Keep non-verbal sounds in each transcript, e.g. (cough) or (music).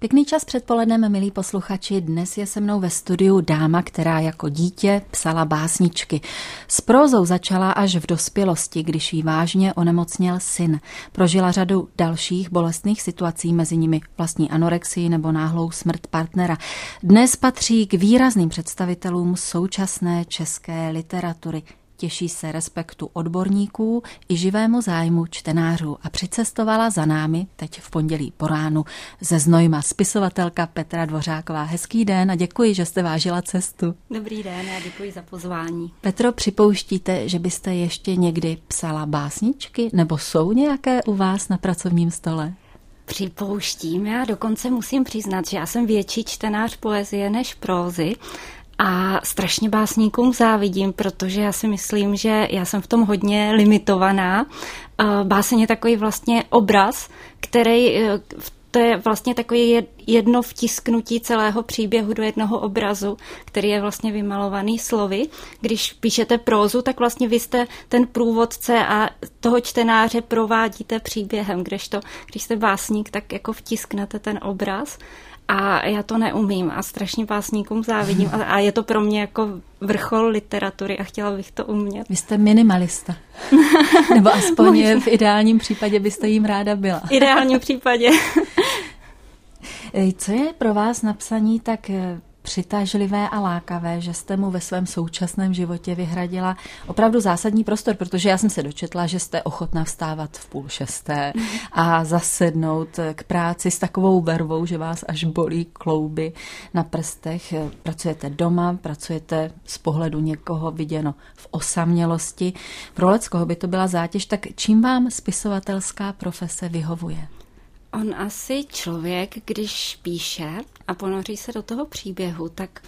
Pěkný čas předpolednem, milí posluchači. Dnes je se mnou ve studiu dáma, která jako dítě psala básničky. S prózou začala až v dospělosti, když jí vážně onemocněl syn. Prožila řadu dalších bolestných situací, mezi nimi vlastní anorexii nebo náhlou smrt partnera. Dnes patří k výrazným představitelům současné české literatury. Těší se respektu odborníků i živému zájmu čtenářů a přicestovala za námi teď v pondělí po ránu ze Znojma spisovatelka Petra Dvořáková. Hezký den a děkuji, že jste vážila cestu. Dobrý den a děkuji za pozvání. Petro, připouštíte, že byste ještě někdy psala básničky nebo jsou nějaké u vás na pracovním stole? Připouštím, já dokonce musím přiznat, že já jsem větší čtenář poezie než prózy a strašně básníkům závidím, protože já si myslím, že já jsem v tom hodně limitovaná. Báseň je takový vlastně obraz, který e, to je vlastně takový jedno vtisknutí celého příběhu do jednoho obrazu, který je vlastně vymalovaný slovy. Když píšete prózu, tak vlastně vy jste ten průvodce a toho čtenáře provádíte příběhem, kdežto, když jste básník, tak jako vtisknete ten obraz a já to neumím a strašně básníkům závidím a, je to pro mě jako vrchol literatury a chtěla bych to umět. Vy jste minimalista. (laughs) Nebo aspoň v ideálním případě byste jim ráda byla. V ideálním případě. (laughs) Co je pro vás napsaní tak eh, přitažlivé a lákavé, že jste mu ve svém současném životě vyhradila opravdu zásadní prostor, protože já jsem se dočetla, že jste ochotná vstávat v půl šesté a zasednout k práci s takovou vervou, že vás až bolí klouby na prstech. Pracujete doma, pracujete z pohledu někoho viděno v osamělosti. Pro Leckoho by to byla zátěž, tak čím vám spisovatelská profese vyhovuje? On asi člověk, když píše a ponoří se do toho příběhu, tak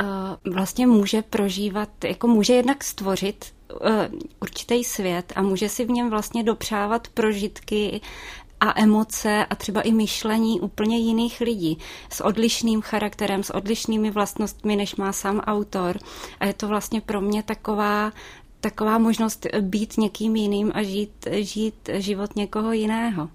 uh, vlastně může prožívat, jako může jednak stvořit uh, určitý svět a může si v něm vlastně dopřávat prožitky a emoce a třeba i myšlení úplně jiných lidí s odlišným charakterem, s odlišnými vlastnostmi, než má sám autor. A je to vlastně pro mě taková taková možnost být někým jiným a žít, žít život někoho jiného.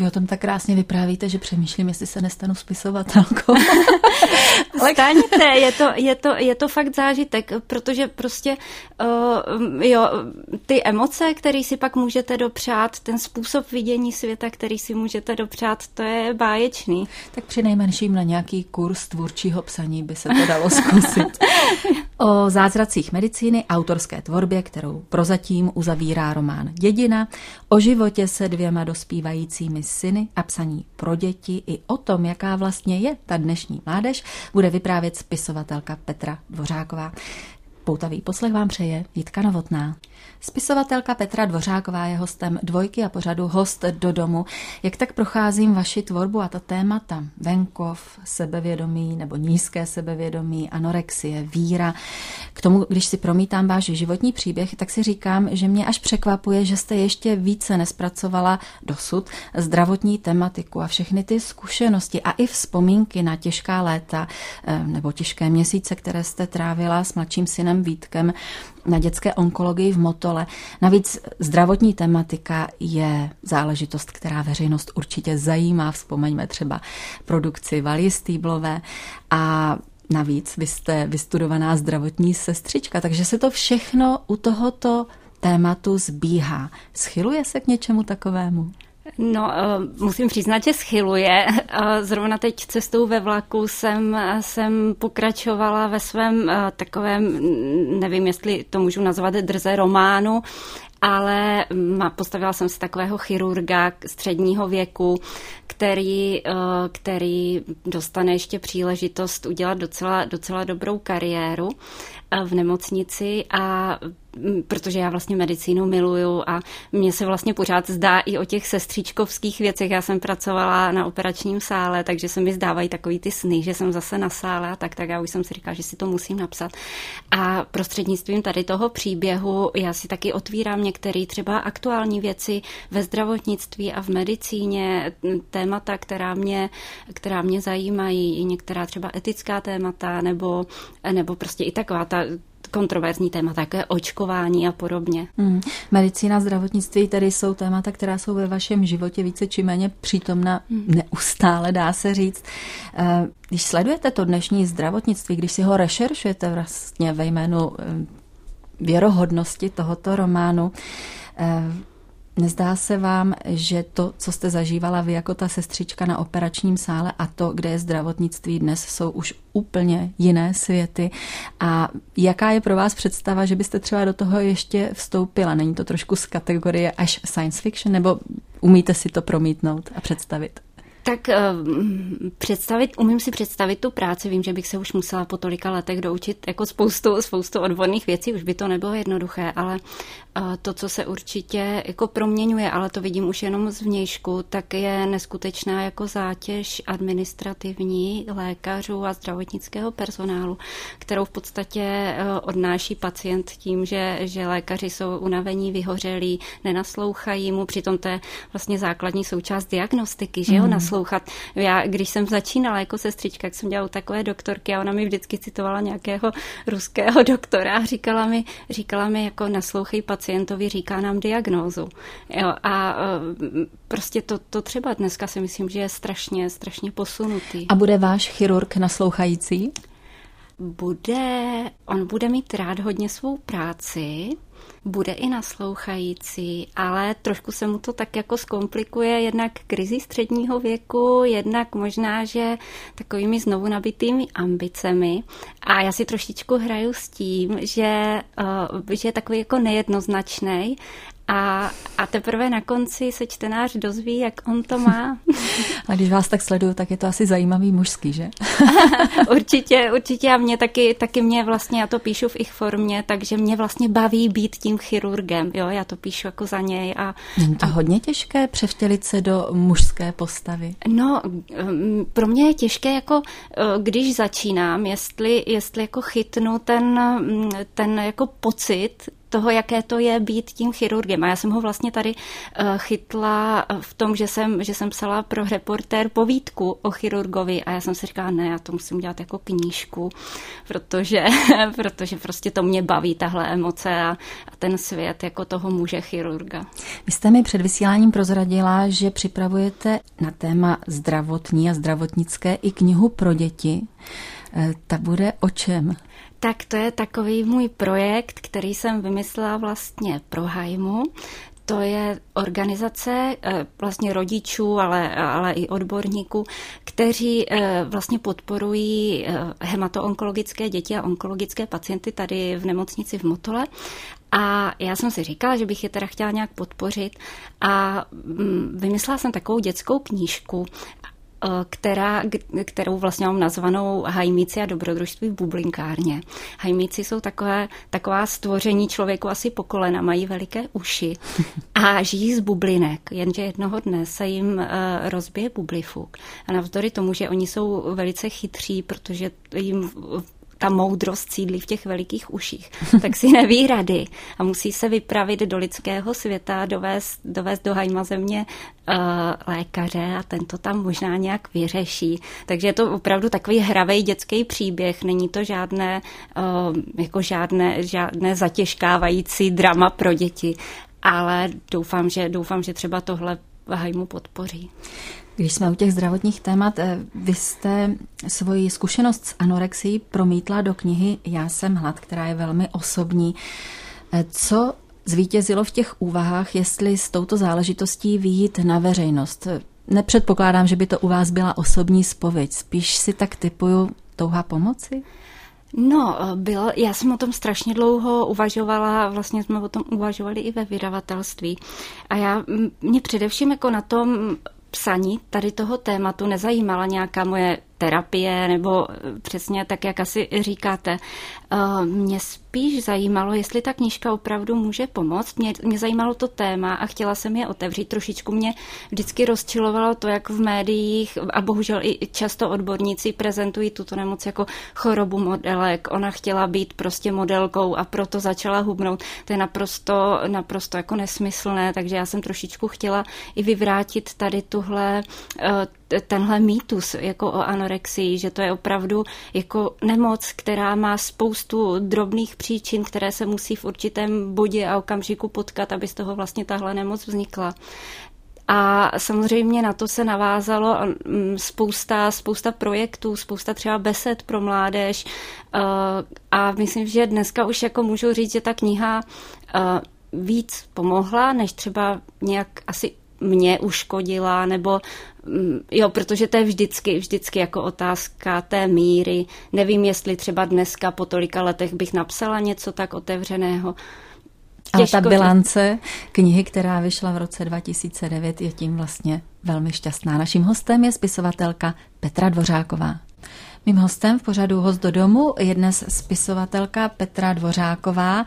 Vy o tom tak krásně vyprávíte, že přemýšlím, jestli se nestanu spisovatelkou. (laughs) Staňte, je to, je, to, je to fakt zážitek, protože prostě uh, jo, ty emoce, které si pak můžete dopřát, ten způsob vidění světa, který si můžete dopřát, to je báječný. Tak při nejmenším na nějaký kurz tvůrčího psaní by se to dalo zkusit. o zázracích medicíny, autorské tvorbě, kterou prozatím uzavírá román Dědina, o životě se dvěma dospívajícími syny a psaní pro děti i o tom, jaká vlastně je ta dnešní mládež, bude vyprávět spisovatelka Petra Dvořáková. Poutavý poslech vám přeje Jitka Novotná. Spisovatelka Petra Dvořáková je hostem dvojky a pořadu Host do domu. Jak tak procházím vaši tvorbu a ta témata, venkov, sebevědomí nebo nízké sebevědomí, anorexie, víra. K tomu, když si promítám váš životní příběh, tak si říkám, že mě až překvapuje, že jste ještě více nespracovala dosud zdravotní tematiku a všechny ty zkušenosti a i vzpomínky na těžká léta eh, nebo těžké měsíce, které jste trávila s mladším synem Vítkem na dětské onkologii v Motole. Navíc zdravotní tematika je záležitost, která veřejnost určitě zajímá. Vzpomeňme třeba produkci Valie Stýblové a Navíc vy jste vystudovaná zdravotní sestřička, takže se to všechno u tohoto tématu zbíhá. Schyluje se k něčemu takovému? No, eh, musím přiznat, že schyluje. Zrovna teď cestou ve vlaku jsem, jsem pokračovala ve svém eh, takovém, nevím, jestli to můžu nazvat drze románu, ale postavila jsem si takového chirurga středního věku, který, eh, který dostane ještě příležitost udělat docela, docela dobrou kariéru v nemocnici a protože já vlastně medicínu miluju a mně se vlastně pořád zdá i o těch sestřičkovských věcech. Já jsem pracovala na operačním sále, takže se mi zdávají takový ty sny, že jsem zase na sále a tak, tak já už jsem si říkala, že si to musím napsat. A prostřednictvím tady toho příběhu já si taky otvírám některé třeba aktuální věci ve zdravotnictví a v medicíně, témata, která mě, která mě zajímají, některá třeba etická témata, nebo, nebo prostě i taková ta kontroverzní témata, jako je očkování a podobně. Hmm. Medicína, zdravotnictví tedy jsou témata, která jsou ve vašem životě více či méně přítomna hmm. neustále, dá se říct. Eh, když sledujete to dnešní zdravotnictví, když si ho rešeršujete vlastně ve jménu eh, věrohodnosti tohoto románu, Nezdá se vám, že to, co jste zažívala vy jako ta sestřička na operačním sále a to, kde je zdravotnictví dnes, jsou už úplně jiné světy. A jaká je pro vás představa, že byste třeba do toho ještě vstoupila? Není to trošku z kategorie až science fiction, nebo umíte si to promítnout a představit? Tak uh, představit, umím si představit tu práci, vím, že bych se už musela po tolika letech doučit jako spoustu, spoustu odborných věcí, už by to nebylo jednoduché, ale uh, to, co se určitě jako proměňuje, ale to vidím už jenom z vnějšku, tak je neskutečná jako zátěž administrativní lékařů a zdravotnického personálu, kterou v podstatě uh, odnáší pacient tím, že, že lékaři jsou unavení, vyhořelí, nenaslouchají mu, přitom to je vlastně základní součást diagnostiky, že jo, mm poslouchat. Já, když jsem začínala jako sestřička, jak jsem dělala takové doktorky a ona mi vždycky citovala nějakého ruského doktora a říkala mi, říkala mi jako naslouchej pacientovi, říká nám diagnózu. Jo, a e, prostě to, to třeba dneska si myslím, že je strašně, strašně posunutý. A bude váš chirurg naslouchající? Bude, on bude mít rád hodně svou práci, bude i naslouchající, ale trošku se mu to tak jako zkomplikuje jednak krizi středního věku, jednak možná, že takovými znovu nabitými ambicemi. A já si trošičku hraju s tím, že, uh, že je takový jako nejednoznačný a, a teprve na konci se čtenář dozví, jak on to má. (laughs) A když vás tak sleduju, tak je to asi zajímavý mužský, že? (laughs) určitě, určitě a mě taky, taky mě vlastně, já to píšu v ich formě, takže mě vlastně baví být tím chirurgem, jo, já to píšu jako za něj. A, Není to a... hodně těžké převtělit se do mužské postavy? No, mm, pro mě je těžké jako, eh, když začínám, jestli, jestli jako chytnu ten, mm, ten jako pocit, toho, jaké to je být tím chirurgem. A já jsem ho vlastně tady uh, chytla v tom, že jsem, že jsem psala pro reportér povídku o chirurgovi a já jsem si říkala, ne, já to musím dělat jako knížku, protože, (laughs) protože prostě to mě baví, tahle emoce a, a ten svět jako toho muže chirurga. Vy jste mi před vysíláním prozradila, že připravujete na téma zdravotní a zdravotnické i knihu pro děti. Eh, ta bude o čem? Tak to je takový můj projekt, který jsem vymyslela vlastně pro Hajmu. To je organizace eh, vlastně rodičů, ale, ale i odborníků, kteří eh, vlastně podporují eh, hematoonkologické děti a onkologické pacienty tady v nemocnici v Motole. A já jsem si říkala, že bych je teda chtěla nějak podpořit a mm, vymyslela jsem takovou dětskou knížku která, kterou vlastně mám nazvanou Hajmíci a dobrodružství v bublinkárně. Hajmíci jsou takové, taková stvoření člověku asi po kolena, mají veliké uši a žijí z bublinek, jenže jednoho dne se jim uh, rozbije bublifuk. A navzdory tomu, že oni jsou velice chytří, protože jim ta moudrost sídlí v těch velikých uších, (laughs) tak si neví rady a musí se vypravit do lidského světa, dovést, dovést do hajma země uh, lékaře a tento tam možná nějak vyřeší. Takže je to opravdu takový hravý dětský příběh, není to žádné, uh, jako žádné, žádné zatěžkávající drama pro děti, ale doufám, že, doufám, že třeba tohle Hajmu podpoří. Když jsme u těch zdravotních témat, eh, vy jste svoji zkušenost s anorexií promítla do knihy Já jsem hlad, která je velmi osobní. Eh, co zvítězilo v těch úvahách, jestli s touto záležitostí vyjít na veřejnost? Nepředpokládám, že by to u vás byla osobní spověď, spíš si tak typuju touha pomoci? No, bylo, já jsem o tom strašně dlouho uvažovala, vlastně jsme o tom uvažovali i ve vydavatelství. A já, mě především jako na tom psaní tady toho tématu nezajímala nějaká moje terapie, nebo přesně tak, jak asi říkáte. Eh, mě spíš zajímalo, jestli ta knížka opravdu může pomoct. Mě, mě zajímalo to téma a chtěla jsem je otevřít. Trošičku mě vždycky rozčilovalo to, jak v médiích a bohužel i často odborníci prezentují tuto nemoc jako chorobu modelek. Ona chtěla být prostě modelkou a proto začala hubnout. To je naprosto, naprosto jako nesmyslné, takže já jsem trošičku chtěla i vyvrátit tady tuhle, eh, tenhle mýtus jako o anorexii, že to je opravdu jako nemoc, která má spoustu drobných příčin, které se musí v určitém bodě a okamžiku potkat, aby z toho vlastně tahle nemoc vznikla. A samozřejmě na to se navázalo mm, spousta, spousta projektů, spousta třeba besed pro mládež. Eh, a myslím, že dneska už jako můžu říct, že ta kniha eh, víc pomohla, než třeba nějak asi mě uškodila, nebo mm, jo, protože to je vždycky, vždycky jako otázka té míry. Nevím, jestli třeba dneska po tolika letech bych napsala něco tak otevřeného. Ale ta bilance knihy, která vyšla v roce 2009, je tím vlastně velmi šťastná. Naším hostem je spisovatelka Petra Dvořáková. Mým hostem v pořadu Host do domu je dnes spisovatelka Petra Dvořáková.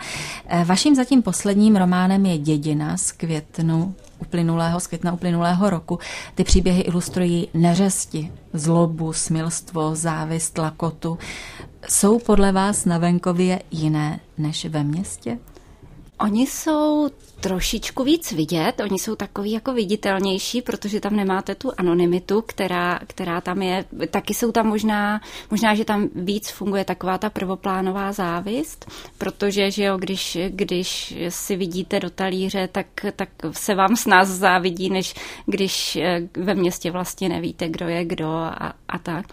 Eh, vaším zatím posledním románem je Dědina z květnu uplynulého, z května uplynulého roku. Ty příběhy ilustrují neřesti, zlobu, smilstvo, závist, lakotu. Jsou podle vás na venkově jiné než ve městě? Oni jsou trošičku víc vidět, oni jsou takový jako viditelnější, protože tam nemáte tu anonymitu, která, která tam je. Taky jsou tam možná, možná, že tam víc funguje taková ta prvoplánová závist, protože, že jo, když, když si vidíte do talíře, tak, tak se vám s nás závidí, než když eh, ve městě vlastně nevíte, kdo je kdo a, a tak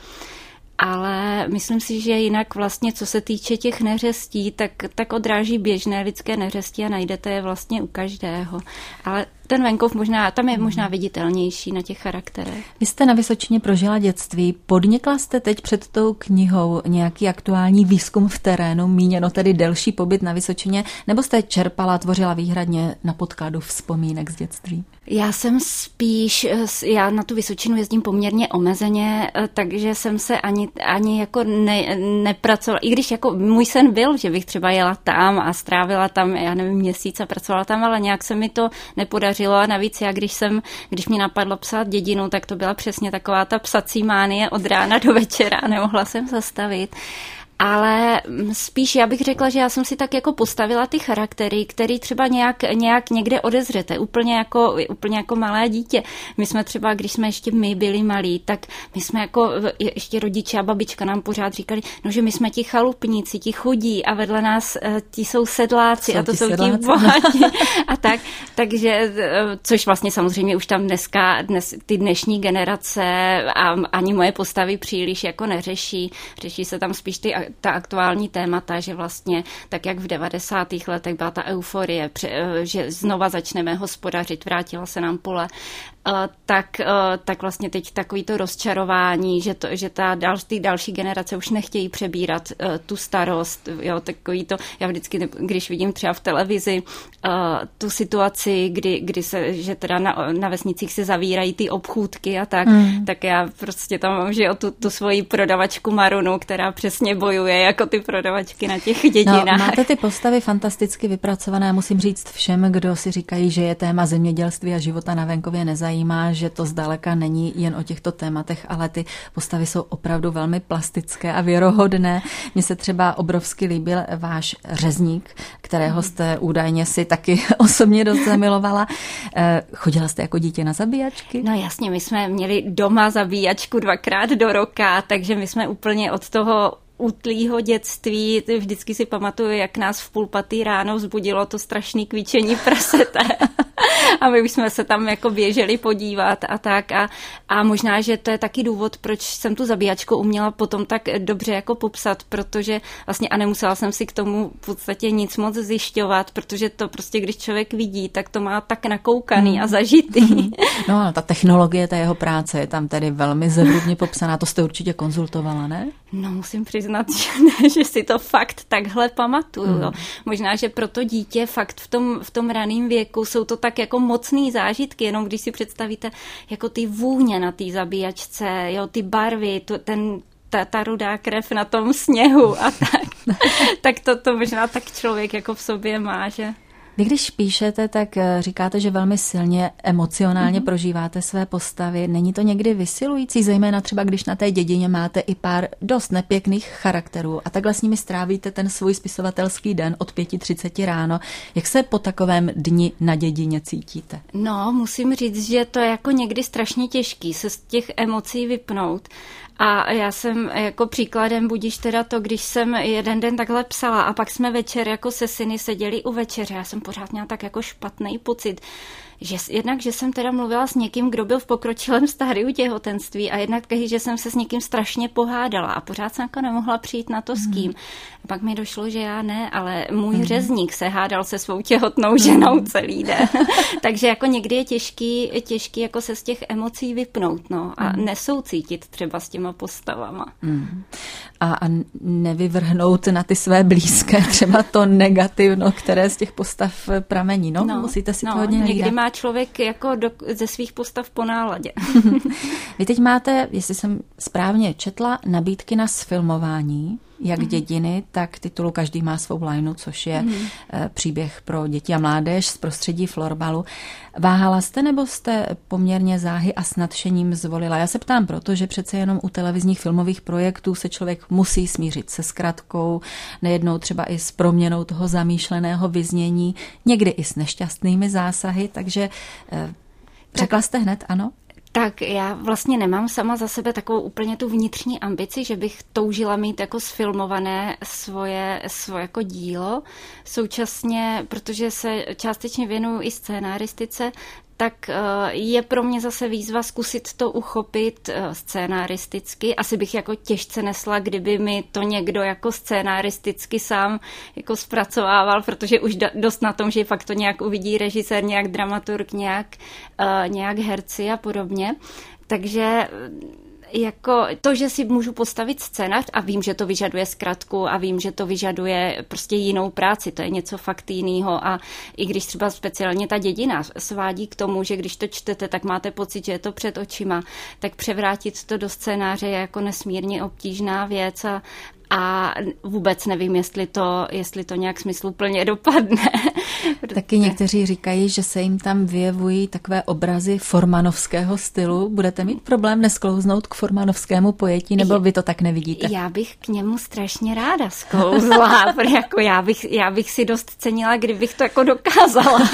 ale myslím si, že jinak vlastně, co se týče těch neřestí, tak, tak odráží běžné lidské neřesti a najdete je vlastně u každého. Ale ten venkov možná, tam je možná hmm. viditelnější na těch charakterech. Vy jste na Vysočině prožila dětství. Podnikla jste teď před tou knihou nějaký aktuální výzkum v terénu, míněno tedy delší pobyt na Vysočině, nebo jste čerpala, tvořila výhradně na podkladu vzpomínek z dětství? Já jsem spíš, eh, já na tu Vysočinu jezdím poměrně omezeně, eh, takže jsem se ani, ani jako ne, nepracovala, i když jako můj sen byl, že bych třeba jela tam a strávila tam, já nevím, měsíc a pracovala tam, ale nějak se mi to nepodařilo a navíc já, když jsem, když mi napadlo psát dědinu, tak to byla přesně taková ta psací mánie od rána do večera, nemohla jsem zastavit ale spíš já bych řekla, že já jsem si tak jako postavila ty charaktery, který třeba nějak, nějak někde odezřete, úplně jako, úplně jako malé dítě. My jsme třeba, když jsme ještě my byli malí, tak my jsme jako ještě rodiče a babička nám pořád říkali, no že my jsme ti chalupníci, ti chudí a vedle nás eh, ti jsou sedláci jsou a to jsou sedláci? ti bohatí a tak. Takže, eh, což vlastně samozřejmě už tam dneska, dnes, ty dnešní generace a ani moje postavy příliš jako neřeší. Řeší se tam spíš ty ta aktuální témata, že vlastně tak, jak v 90. letech byla ta euforie, že znova začneme hospodařit, vrátila se nám pole, tak, eh, tak vlastně teď takový to rozčarování, že, to, že ta dal, ty další generace už nechtějí přebírat tu starost, jo, takový to, já vždycky, když vidím třeba v televizi tu situaci, kdy, kdy se, že teda na, na vesnicích se zavírají ty obchůdky a tak, mm. tak já prostě tam mám, že jo, tu, tu svoji prodavačku Marunu, která přesně bojuje jako ty prodavačky na těch dědinách. No, máte ty postavy fantasticky vypracované. Musím říct všem, kdo si říkají, že je téma zemědělství a života na venkově nezajímá, že to zdaleka není jen o těchto tématech, ale ty postavy jsou opravdu velmi plastické a věrohodné. Mně se třeba obrovsky líbil váš řezník, kterého jste údajně si taky (laughs) osobně dost zamilovala. Eh, chodila jste jako dítě na zabíjačky? No jasně, my jsme měli doma zabíjačku dvakrát do roka, takže my jsme úplně od toho útlýho dětství vždycky si pamatuju, jak nás v půl patý ráno vzbudilo to strašné kvíčení prasete. (laughs) a my už jsme se tam jako běželi podívat a tak. A, a možná, že to je taky důvod, proč jsem tu zabíjačku uměla potom tak dobře jako popsat, protože vlastně a nemusela jsem si k tomu v podstatě nic moc zjišťovat, protože to prostě, když člověk vidí, tak to má tak nakoukaný hmm. a zažitý. (laughs) No a ta technologie té jeho práce je tam tedy velmi zevrubně popsaná, to jste určitě konzultovala, ne? No musím přiznat, (laughs) že, ne, že si to fakt takhle pamatuju. Jo. Možná, že pro to dítě fakt v tom, v tom raném věku jsou to tak jako mocný zážitky, jenom když si představíte jako ty vůně na té zabíjačce, jo, ty barvy, tu, ten, ta, ta rudá krev na tom sněhu a tak, (laughs) tak to, to možná tak člověk jako v sobě má, že... Vy když píšete, tak eh, říkáte, že velmi silně emocionálně mm-hmm. prožíváte své postavy. Není to někdy vysilující, zejména třeba když na té dědině máte i pár dost nepěkných charakterů a takhle s nimi strávíte ten svůj spisovatelský den od 5.30 ráno. Jak se po takovém dni na dědině cítíte? No, musím říct, že to je jako někdy strašně těžký se z těch emocí vypnout a já jsem jako příkladem budíš teda to, když jsem jeden den takhle psala a pak jsme večer jako se syny seděli u večeře. Já jsem pořád měla tak jako špatný pocit, že jednak, že jsem teda mluvila s někým, kdo byl v pokročilém stádiu těhotenství a jednak, že jsem se s někým strašně pohádala a pořád jsem jako nemohla přijít na to s mhm. kým. A pak mi došlo, že já ne, ale můj mm. řezník se hádal se svou těhotnou ženou mm. celý den. (laughs) Takže jako někdy je těžký, těžký jako se z těch emocí vypnout no, a mm. nesoucítit třeba s těma postavama. Mm. A, a nevyvrhnout na ty své blízké (laughs) třeba to negativno, které z těch postav pramení. No, no musíte si no, to hodně Někdy má člověk jako do, ze svých postav po náladě. (laughs) Vy teď máte, jestli jsem správně četla, nabídky na sfilmování jak mm-hmm. dědiny, tak titulu Každý má svou lajnu, což je mm-hmm. příběh pro děti a mládež z prostředí florbalu. Váhala jste nebo jste poměrně záhy a s nadšením zvolila? Já se ptám proto, že přece jenom u televizních filmových projektů se člověk musí smířit se zkratkou, nejednou třeba i s proměnou toho zamýšleného vyznění, někdy i s nešťastnými zásahy, takže eh, Řekla jste hned ano? Tak já vlastně nemám sama za sebe takovou úplně tu vnitřní ambici, že bych toužila mít jako sfilmované svoje, svoje jako dílo. Současně, protože se částečně věnuju i scénáristice, tak eh, je pro mě zase výzva zkusit to uchopit eh, scénaristicky. Asi bych jako těžce nesla, kdyby mi to někdo jako scénaristicky sám jako zpracovával, protože už dost na tom, že fakt to nějak uvidí režisér, nějak dramaturg, nějak, eh, nějak herci a podobně. Takže jako to, že si můžu postavit scénář a vím, že to vyžaduje zkratku a vím, že to vyžaduje prostě jinou práci, to je něco fakt jiného a i když třeba speciálně ta dědina svádí k tomu, že když to čtete, tak máte pocit, že je to před očima, tak převrátit to do scénáře je jako nesmírně obtížná věc a, a vůbec nevím, jestli to, jestli to nějak smysluplně dopadne. (laughs) Taky někteří říkají, že se jim tam vyjevují takové obrazy formanovského stylu. Budete mít problém nesklouznout k formanovskému pojetí, nebo vy to tak nevidíte? Já bych k němu strašně ráda sklouzla, (laughs) jako já bych, já bych si dost cenila, kdybych to jako dokázala. (laughs)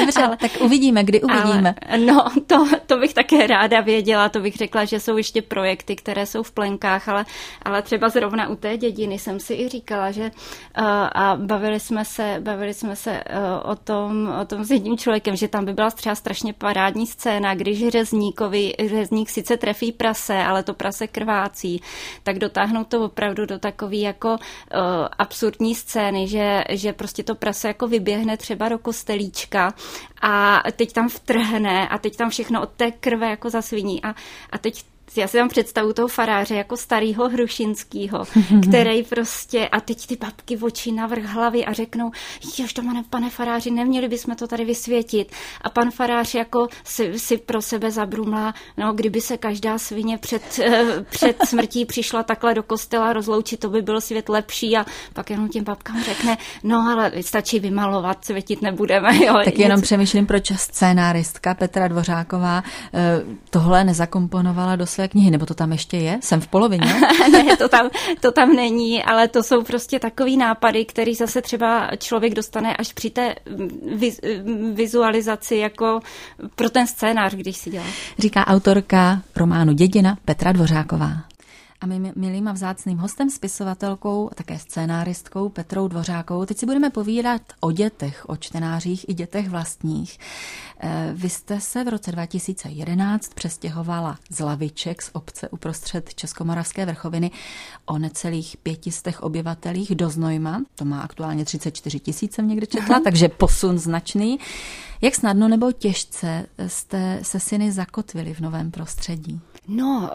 Dobře, ale, tak uvidíme, kdy uvidíme. Ale, no, to, to bych také ráda věděla, to bych řekla, že jsou ještě projekty, které jsou v plenkách, ale, ale třeba zrovna zrovna u té dědiny jsem si i říkala, že uh, a bavili jsme se, bavili jsme se uh, o, tom, o tom s jedním člověkem, že tam by byla třeba strašně parádní scéna, když řezníkovi, řezník sice trefí prase, ale to prase krvácí, tak dotáhnout to opravdu do takové jako uh, absurdní scény, že, že prostě to prase jako vyběhne třeba do kostelíčka a teď tam vtrhne a teď tam všechno od té krve jako zasviní a, a teď já si tam představu toho faráře jako starého Hrušinského, (laughs) který prostě, a teď ty babky oči navrh hlavy a řeknou, jož to pane, pane faráři, neměli bychom to tady vysvětit. A pan farář jako si, si pro sebe zabrumlá, no kdyby se každá svině před, eh, před (laughs) smrtí přišla takhle do kostela rozloučit, to by byl svět lepší a pak jenom těm babkám řekne, no ale stačí vymalovat, světit nebudeme. (laughs) Jo, tak jenom přemýšlím, proč scénáristka Petra Dvořáková eh, tohle nezakomponovala do své knihy, nebo to tam ještě je? Jsem v polovině? (laughs) ne, to tam, to tam není, ale to jsou prostě takový nápady, který zase třeba člověk dostane až při té viz, vizualizaci jako pro ten scénář, když si dělá. Říká autorka románu Dědina Petra Dvořáková. A my milým a vzácným hostem, spisovatelkou a také scénáristkou Petrou Dvořákovou. Teď si budeme povídat o dětech, o čtenářích i dětech vlastních. Eh, vy jste se v roce 2011 přestěhovala z Laviček z obce uprostřed Českomoravské vrchoviny o necelých pětistech obyvatelích do Znojma. To má aktuálně 34 tisíc, jsem někde četla, takže posun značný. Jak snadno nebo těžce jste se syny zakotvili v novém prostředí? No,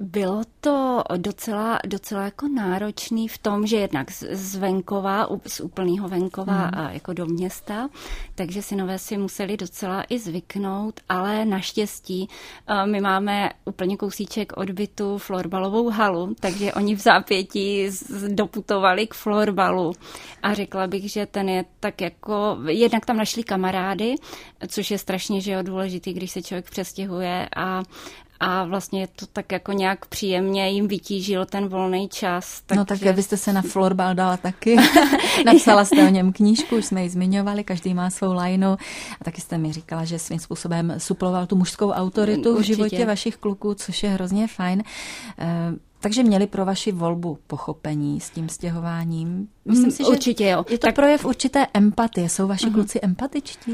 bylo to docela, docela jako náročný v tom, že jednak z venkova, z úplného venkova hmm. a jako do města, takže synové si museli docela i zvyknout, ale naštěstí my máme úplně kousíček od bytu florbalovou halu, takže oni v zápětí doputovali k florbalu. A řekla bych, že ten je tak jako, jednak tam našli kamarády, což je strašně že jo, důležitý, když se člověk přestěhuje a a vlastně to tak jako nějak příjemně jim vytížil ten volný čas. Tak no tak že... vy jste se na (laughs) florbal dala taky. (laughs) Napsala jste o něm knížku, už jsme ji zmiňovali, každý má svou lajnu. A taky jste mi říkala, že svým způsobem suploval tu mužskou autoritu Určitě. v životě vašich kluků, což je hrozně fajn. Eh, takže měli pro vaši volbu pochopení s tím stěhováním. Myslím si, že Určitě jo. Je to tak... projev určité empatie. Jsou vaši uh-huh. kluci empatičtí?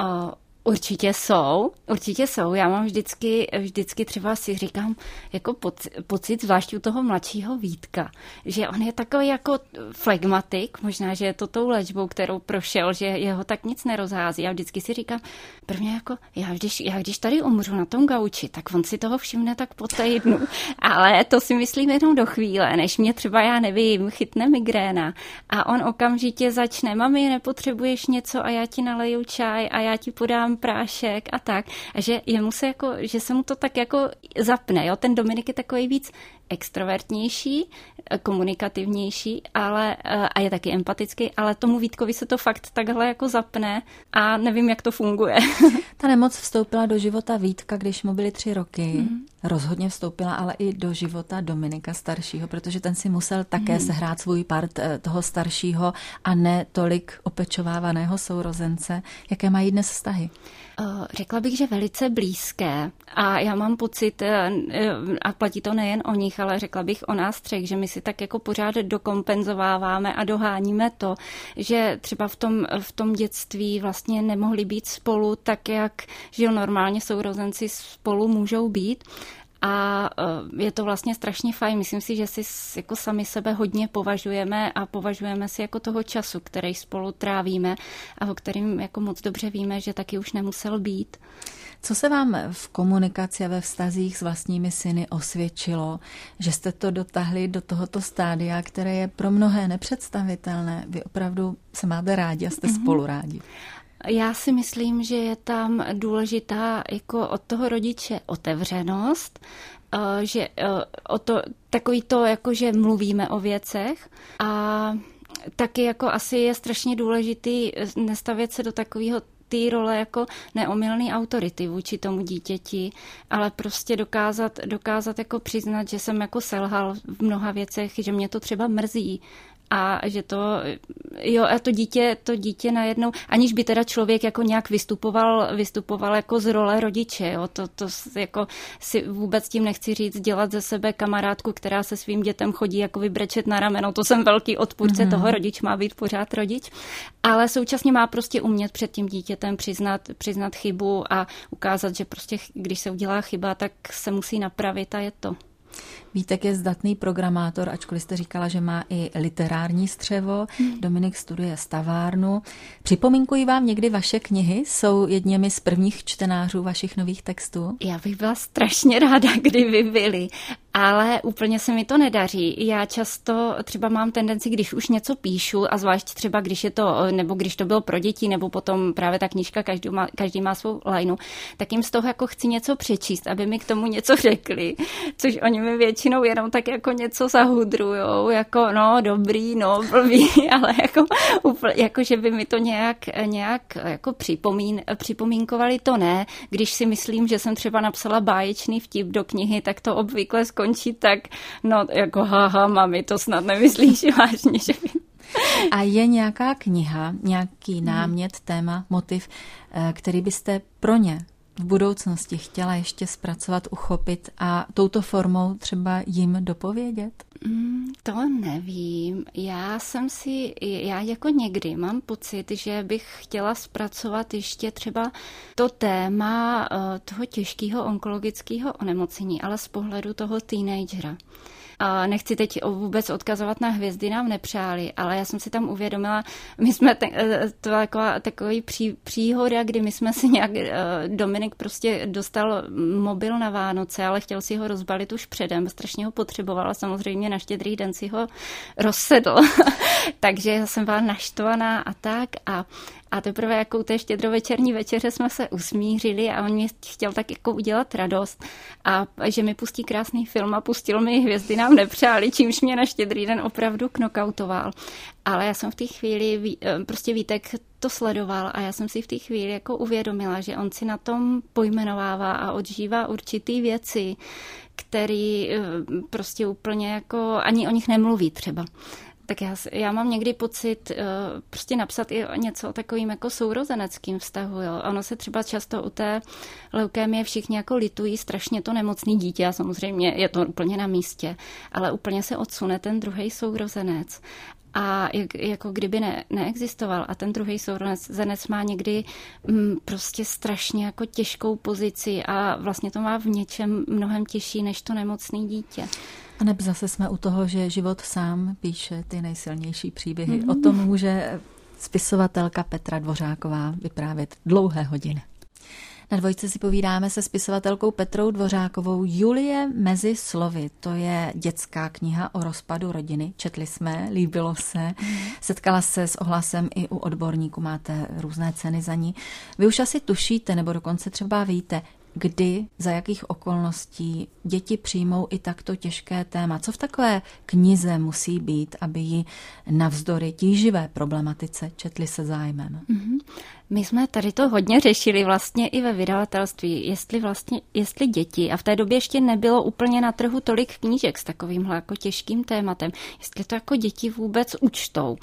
Uh, Určitě jsou, určitě jsou. Já mám vždycky, vždycky třeba si říkám jako pocit, pocit zvlášť u toho mladšího Vítka, že on je takový jako flegmatik, možná, že je to tou léčbou, kterou prošel, že jeho tak nic nerozhází. Já vždycky si říkám, prvně jako, já když, já když tady umřu na tom gauči, tak on si toho všimne tak po týdnu. (laughs) Ale to si myslím jenom do chvíle, než mě třeba, já nevím, chytne migréna a on okamžitě začne, mami, nepotřebuješ něco a já ti naleju čaj a já ti podám prášek a tak. A že jemu se jako, že se mu to tak jako zapne, jo. Ten Dominik je takový víc extrovertnější, komunikativnější, ale, eh, a je taky empatický, ale tomu Vítkovi se to fakt takhle jako zapne a nevím, jak to funguje. (laughs) Ta nemoc vstoupila do života Vítka, když mu byly tři roky. Mm. Rozhodně vstoupila ale i do života Dominika staršího, protože ten si musel také mm. sehrát svůj part eh, toho staršího a ne tolik opečovávaného sourozence. Jaké mají dnes vztahy? Eh, řekla bych, že velice blízké a já mám pocit, eh, eh, a platí to nejen o nich, ale řekla bych o nás třech, že my si tak jako pořád dokompenzováváme a doháníme to, že třeba v tom, v tom dětství vlastně nemohli být spolu tak, jak že normálně sourozenci spolu můžou být a eh, je to vlastně strašně fajn. Myslím si, že si jako sami sebe hodně považujeme a považujeme si jako toho času, který spolu trávíme a o kterým jako moc dobře víme, že taky už nemusel být. Co se vám v komunikaci a ve vztazích s vlastními syny osvědčilo, že jste to dotahli do tohoto stádia, které je pro mnohé nepředstavitelné? Vy opravdu se máte rádi a jste mm-hmm. spolu rádi. Já si myslím, že je tam důležitá jako od toho rodiče otevřenost, eh, že eh, o to, takový to, jako že mluvíme o věcech. A taky jako asi je strašně důležitý nestavět se do takového té role jako neomylný autority vůči tomu dítěti, ale prostě dokázat, dokázat jako přiznat, že jsem jako selhal v mnoha věcech, že mě to třeba mrzí a že to, jo, a to dítě, to dítě najednou, aniž by teda člověk jako nějak vystupoval, vystupoval jako z role rodiče, jo, to, to jako si vůbec tím nechci říct, dělat ze sebe kamarádku, která se svým dětem chodí jako vybrečet na rameno, to jsem velký odpůrce mm-hmm. toho, rodič má být pořád rodič, ale současně má prostě umět před tím dítětem přiznat, přiznat chybu a ukázat, že prostě když se udělá chyba, tak se musí napravit a je to. Vítek je zdatný programátor, ačkoliv jste říkala, že má i literární střevo. Hmm. Dominik studuje stavárnu. Připomínkují vám někdy vaše knihy? Jsou jedněmi z prvních čtenářů vašich nových textů? Já bych byla strašně ráda, kdyby byli ale úplně se mi to nedaří. Já často třeba mám tendenci, když už něco píšu, a zvlášť třeba když je to, nebo když to bylo pro děti, nebo potom právě ta knížka, každý má, každý má svou lajnu, tak jim z toho jako chci něco přečíst, aby mi k tomu něco řekli, což oni mi většinou jenom tak jako něco zahudrujou, jako no dobrý, no blbý, (laughs) ale jako, úplně, jako že by mi to nějak, nějak jako připomín, připomínkovali, to ne. Když si myslím, že jsem třeba napsala báječný vtip do knihy, tak to obvykle skončí tak, no jako haha, mami, to snad nemyslíš (laughs) vážně, že by... A je nějaká kniha, nějaký hmm. námět, téma, motiv, eh, který byste pro ně v budoucnosti chtěla ještě zpracovat, uchopit a touto formou třeba jim dopovědět? Mm, to nevím. Já jsem si, já jako někdy mám pocit, že bych chtěla zpracovat ještě třeba to téma eh, toho těžkého onkologického onemocnění, ale z pohledu toho teenagera A nechci teď vůbec odkazovat na hvězdy nám nepřáli, ale já jsem si tam uvědomila, (laughs) my jsme te, eh, to taková, takový pří, příhoda, kdy my jsme si nějak, eh, Dominik prostě dostal mobil na Vánoce, ale chtěl si ho rozbalit už předem, strašně ho potřeboval a samozřejmě na štědrý den si ho rozsedl. (laughs) Takže jsem byla naštvaná a tak a a teprve jako u té štědrovečerní večeře jsme se usmířili a on mě chtěl tak jako udělat radost a že mi pustí krásný film a pustil mi Hvězdy nám nepřáli, čímž mě na štědrý den opravdu knokautoval. Ale já jsem v té chvíli, eh, prostě Vítek to sledoval a já jsem si v té chvíli jako uvědomila, že on si na tom pojmenovává a odžívá určitý věci, který eh, prostě úplně jako ani o nich nemluví třeba tak já, já mám někdy pocit uh, prostě napsat i něco o takovým jako sourozeneckým vztahu. Jo. Ono se třeba často u té leukémie všichni jako litují strašně to nemocný dítě a samozřejmě je to úplně na místě, ale úplně se odsune ten druhý sourozenec a jak, jako kdyby ne, neexistoval. A ten druhý sourozenec má někdy m, mm, prostě strašně jako těžkou pozici a vlastně to má v něčem mnohem těžší než to nemocné dítě. A neb zase jsme u toho, že život sám píše ty nejsilnější příběhy. Mm-hmm. O tom může spisovatelka Petra Dvořáková vyprávět dlouhé hodiny. Na dvojce si povídáme se spisovatelkou Petrou Dvořákovou Julie mezi slovy. To je dětská kniha o rozpadu rodiny. Četli jsme, líbilo se. Setkala se s ohlasem i u odborníků, máte různé ceny za ní. Vy už asi tušíte, nebo dokonce třeba víte, kdy, za jakých okolností děti přijmou i takto těžké téma. Co v takové knize musí být, aby ji navzdory tíživé problematice četli se zájmem? Mm-hmm. My jsme tady to hodně řešili vlastně i ve vydavatelství, jestli vlastně, jestli děti, a v té době ještě nebylo úplně na trhu tolik knížek s takovýmhle jako těžkým tématem, jestli to jako děti vůbec učtou.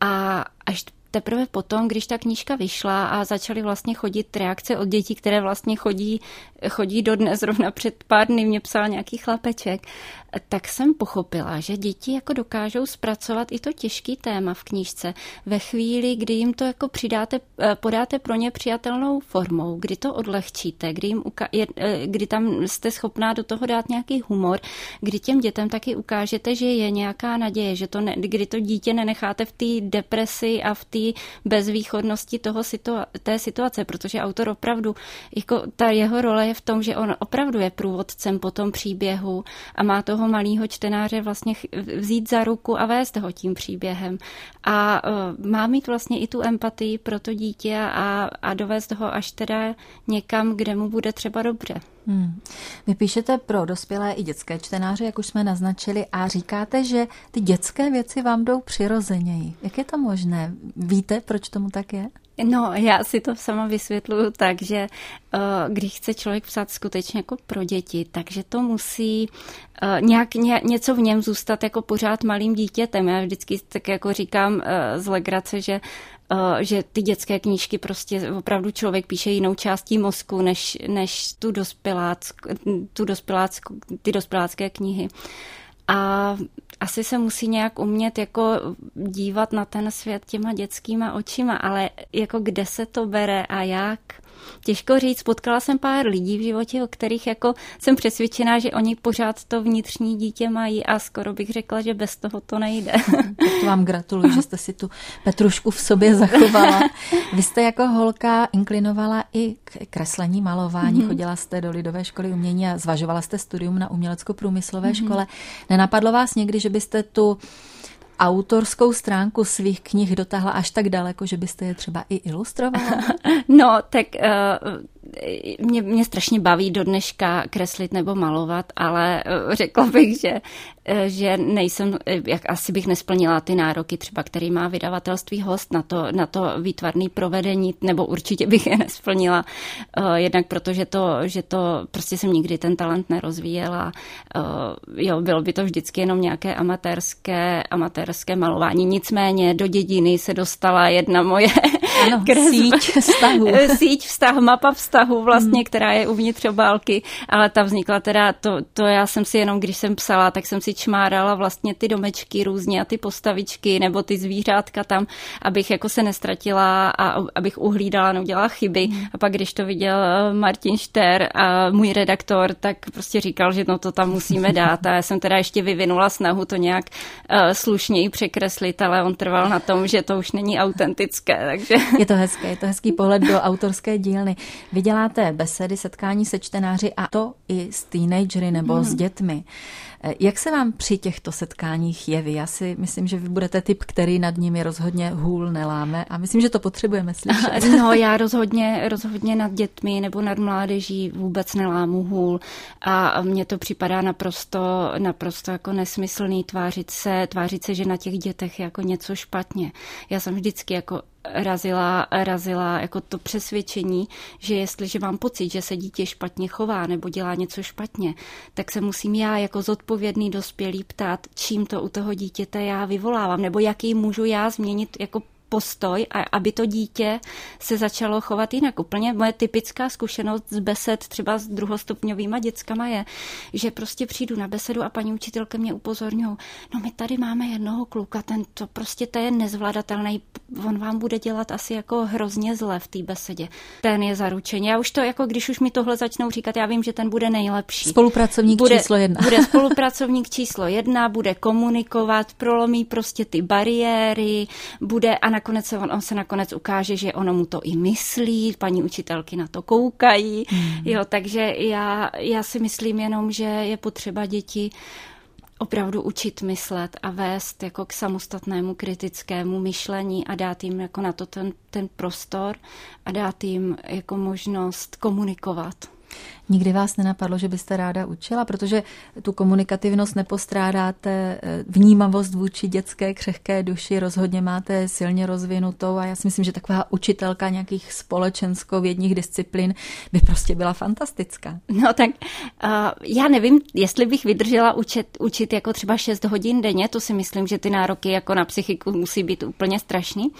A až teprve potom, když ta knížka vyšla a začaly vlastně chodit reakce od dětí, které vlastně chodí, chodí do dnes, zrovna před pár dny mě psal nějaký chlapeček, tak jsem pochopila, že děti jako dokážou zpracovat i to těžký téma v knížce. Ve chvíli, kdy jim to jako přidáte, eh, podáte pro ně přijatelnou formou, kdy to odlehčíte, kdy, jim uka- eh, kdy tam jste schopná do toho dát nějaký humor, kdy těm dětem taky ukážete, že je nějaká naděje, že to ne, kdy to dítě nenecháte v té depresi a v té bezvýchodnosti toho situa- té situace, protože autor opravdu, jako ta jeho role je v tom, že on opravdu je průvodcem po tom příběhu a má toho malého čtenáře vlastně vzít za ruku a vést ho tím příběhem. A uh, má mít vlastně i tu empatii pro to dítě a, a dovést ho až teda někam, kde mu bude třeba dobře. Hmm. Vy píšete pro dospělé i dětské čtenáře, jak už jsme naznačili, a říkáte, že ty dětské věci vám jdou přirozeněji. Jak je to možné? Víte, proč tomu tak je? No, já si to sama vysvětluju tak, že uh, když chce člověk psát skutečně jako pro děti, takže to musí uh, nějak ně, něco v něm zůstat jako pořád malým dítětem. Já vždycky tak jako říkám uh, z legrace, že že ty dětské knížky prostě opravdu člověk píše jinou částí mozku než, než tu dospělácku, tu dospělácku, ty dospělácké knihy. A asi se musí nějak umět jako dívat na ten svět těma dětskýma očima, ale jako kde se to bere a jak, Těžko říct, potkala jsem pár lidí v životě, o kterých jako jsem přesvědčená, že oni pořád to vnitřní dítě mají a skoro bych řekla, že bez toho to nejde. (laughs) Tak to vám gratuluji, že jste si tu Petrušku v sobě zachovala. Vy jste jako holka inklinovala i k kreslení, malování, mm-hmm. chodila jste do Lidové školy umění a zvažovala jste studium na umělecko-průmyslové mm-hmm. škole. Nenapadlo vás někdy, že byste tu autorskou stránku svých knih dotáhla až tak daleko, že byste je třeba i ilustrovala? (laughs) No, tak uh, mě, mě strašně baví do dneška kreslit nebo malovat, ale uh, řekla bych, že Eh, že nejsem, eh, jak asi bych nesplnila ty nároky třeba, který má vydavatelství host na to, na to výtvarné provedení, nebo určitě bych je nesplnila, jednak protože to, že to prostě jsem nikdy ten talent nerozvíjela. Jo, bylo by to vždycky jenom nějaké amatérské, amatérské malování. Nicméně do dědiny se dostala jedna moje ano, kresba, síť vztahu. (laughs) síť vztah, mapa vztahu vlastně, hmm. která je uvnitř obálky, ale ta vznikla teda, to, to já jsem si jenom, když jsem psala, tak jsem si čmárala vlastně ty domečky různě a ty postavičky nebo ty zvířátka tam, abych jako se nestratila a abych uhlídala, neudělala chyby. Hmm. A pak, když to viděl eh, Martin Šter a můj redaktor, tak prostě říkal, že no to tam musíme (laughs) dát. A já jsem teda ještě vyvinula snahu to nějak uh, slušněji překreslit, ale on trval na tom, že to už není autentické. Takže... (laughs) Je to hezké, je to hezký pohled do autorské dílny. Vy děláte besedy, setkání se čtenáři a to i s teenagery nebo hmm. s dětmi. Jak se vám při těchto setkáních jeví? Já si myslím, že vy budete typ, který nad nimi rozhodně hůl neláme a myslím, že to potřebujeme slyšet. (laughs) No, já (laughs) rozhodně, rozhodně nad dětmi nebo nad mládeží vůbec nelámu hůl a mně to připadá naprosto, naprosto jako nesmyslný tvářit se, tvářit se, že na těch dětech je jako něco špatně. Já jsem vždycky jako razila, razila jako to přesvědčení, že jestliže mám pocit, že se dítě špatně chová nebo dělá něco špatně, tak se musím já jako zodpovědný dospělý ptát, čím to u toho dítěte já vyvolávám, nebo jaký můžu já změnit jako postoj, a aby to dítě se začalo chovat jinak. Úplně moje typická zkušenost z besed třeba s druhostupňovýma dětskama je, že prostě přijdu na besedu a paní učitelka mě upozorňují, no my tady máme jednoho kluka, ten to prostě to je nezvladatelný, on vám bude dělat asi jako hrozně zle v té besedě. Ten je zaručený. Já už to jako, když už mi tohle začnou říkat, já vím, že ten bude nejlepší. Spolupracovník bude, číslo jedna. Bude (laughs) spolupracovník číslo jedna, bude komunikovat, prolomí prostě ty bariéry, bude a nakonec se on, on se nakonec ukáže, že ono mu to i myslí, paní učitelky na to koukají, mm. jo, takže já, já si myslím jenom, že je potřeba děti opravdu učit myslet a vést jako k samostatnému kritickému myšlení a dát jim jako na to ten, ten prostor a dát jim jako možnost komunikovat. Nikdy vás nenapadlo, že byste ráda učila, protože tu komunikativnost nepostrádáte, eh, vnímavost vůči dětské křehké duši rozhodně máte silně rozvinutou a já si myslím, že taková učitelka nějakých společensko-vědních disciplín by prostě byla fantastická. No tak uh, já nevím, jestli bych vydržela učit, učit jako třeba 6 hodin denně, to si myslím, že ty nároky jako na psychiku musí být úplně strašný.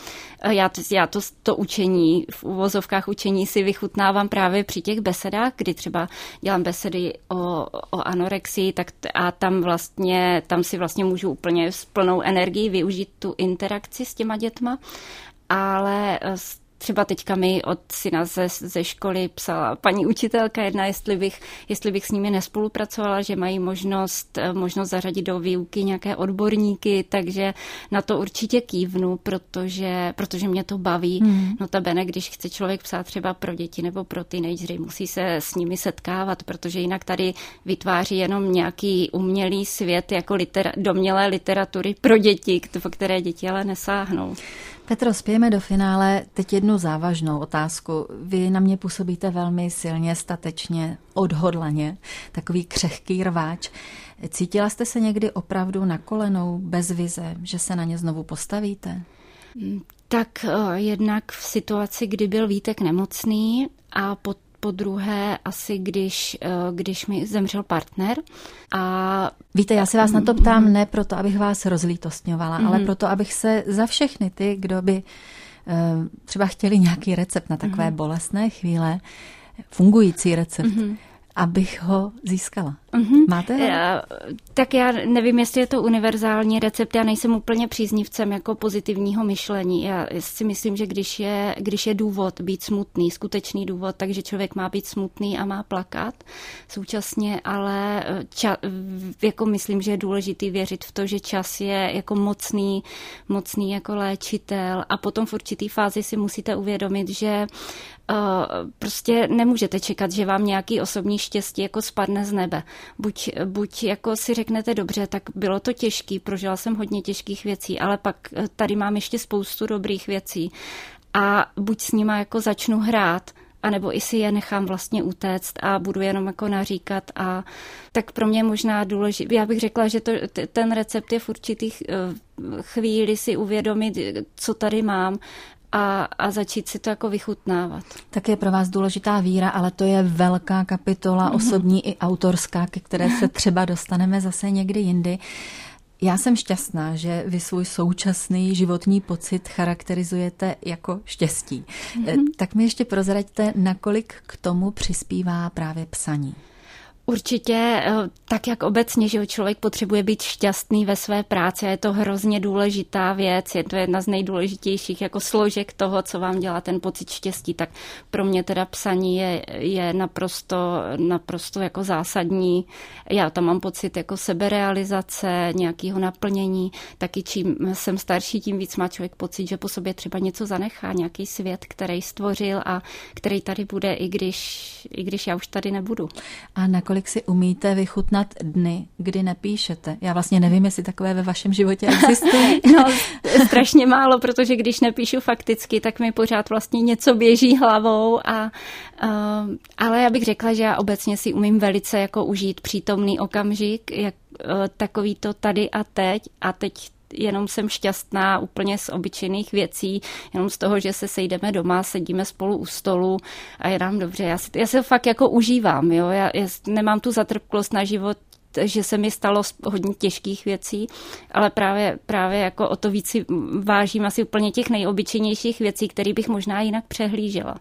Uh, já, to, já to, to učení, v uvozovkách učení si vychutnávám právě při těch besedách, kdy třeba dělám besedy o, o anorexii, tak a tam vlastně, tam si vlastně můžu úplně s plnou energií využít tu interakci s těma dětma, ale Třeba teďka mi od syna ze, ze školy psala paní učitelka jedna, jestli bych, jestli bych s nimi nespolupracovala, že mají možnost, eh, možnost zařadit do výuky nějaké odborníky, takže na to určitě kývnu, protože, protože mě to baví. Hmm. No ta bene, když chce člověk psát třeba pro děti nebo pro teenagery, musí se s nimi setkávat, protože jinak tady vytváří jenom nějaký umělý svět jako litera, domělé literatury pro děti, po které děti ale nesáhnou. Petro, spějeme do finále. Teď jednu závažnou otázku. Vy na mě působíte velmi silně, statečně, odhodlaně, takový křehký rváč. Cítila jste se někdy opravdu na kolenou, bez vize, že se na ně znovu postavíte? Tak eh, jednak v situaci, kdy byl Vítek nemocný a po po druhé asi, když, eh, když mi zemřel partner. A Víte, já se vás na to ptám ne proto, abych vás rozlítostňovala, mm-hmm. ale mhm. proto, abych se za všechny ty, kdo by eh, třeba chtěli nějaký recept na takové mm-hmm. bolestné chvíle, fungující recept, mm-hmm. Abych ho získala. Mm-hmm. Máte ho? Já, tak já nevím, jestli je to univerzální recept. Já nejsem úplně příznivcem jako pozitivního myšlení. Já si myslím, že když je, když je důvod být smutný, skutečný důvod, takže člověk má být smutný a má plakat současně, ale ča, jako myslím, že je důležitý věřit v to, že čas je jako mocný, mocný jako léčitel a potom v určitý fázi si musíte uvědomit, že prostě nemůžete čekat, že vám nějaký osobní štěstí jako spadne z nebe. Buď, buď jako si řeknete dobře, tak bylo to těžký, prožila jsem hodně těžkých věcí, ale pak eh, tady mám ještě spoustu dobrých věcí. A buď s nima jako začnu hrát, anebo i si je nechám vlastně utéct a budu jenom jako naříkat a tak pro mě možná důležité, já bych řekla, že to, ten recept je v určitých eh, chvíli si uvědomit, co tady mám a, a začít si to jako vychutnávat. Tak je pro vás důležitá víra, ale to je velká kapitola, mm-hmm. osobní i autorská, ke které se (laughs) třeba dostaneme zase někdy jindy. Já jsem šťastná, že vy svůj současný životní pocit charakterizujete jako štěstí. Mm-hmm. Tak mi ještě prozraďte, nakolik k tomu přispívá právě psaní. Určitě, eh, tak jak obecně, že člověk potřebuje být šťastný ve své práci, je to hrozně důležitá věc, je to jedna z nejdůležitějších jako složek toho, co vám dělá ten pocit štěstí, tak pro mě teda psaní je, je naprosto, naprosto jako zásadní. Já tam mám pocit jako seberealizace, nějakého naplnění, taky čím jsem starší, tím víc má člověk pocit, že po sobě třeba něco zanechá, nějaký svět, který stvořil a který tady bude, i když, i když já už tady nebudu. A nakonec nakolik si umíte vychutnat dny, kdy nepíšete. Já vlastně nevím, jestli takové ve vašem životě existují. (laughs) No, strašně málo, protože když nepíšu fakticky, tak mi pořád vlastně něco běží hlavou. A, uh, ale já bych řekla, že já obecně si umím velice jako užít přítomný okamžik, jak uh, takový to tady a teď. A teď jenom jsem šťastná úplně z obyčejných věcí, jenom z toho, že se sejdeme doma, sedíme spolu u stolu a je nám dobře. Já, si, já se fakt jako užívám, jo? Já, já nemám tu zatrpklost na život, že se mi stalo hodně těžkých věcí, ale právě, právě jako o to víc vážím asi úplně těch nejobyčejnějších věcí, které bych možná jinak přehlížela.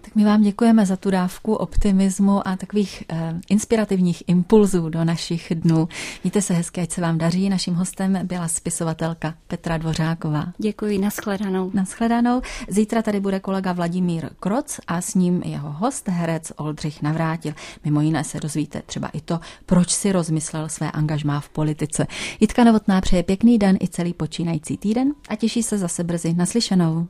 Tak my vám děkujeme za tu dávku optimismu a takových eh, inspirativních impulzů do našich dnů. Mějte se hezky, ať se vám daří. Naším hostem byla spisovatelka Petra Dvořáková. Děkuji, nashledanou. Nashledanou. Zítra tady bude kolega Vladimír Kroc a s ním jeho host, herec Oldřich Navrátil. Mimo jiné se dozvíte třeba i to, proč si rozmyslel své angažmá v politice. Jitka Novotná přeje pěkný den i celý počínající týden a těší se zase brzy naslyšenou.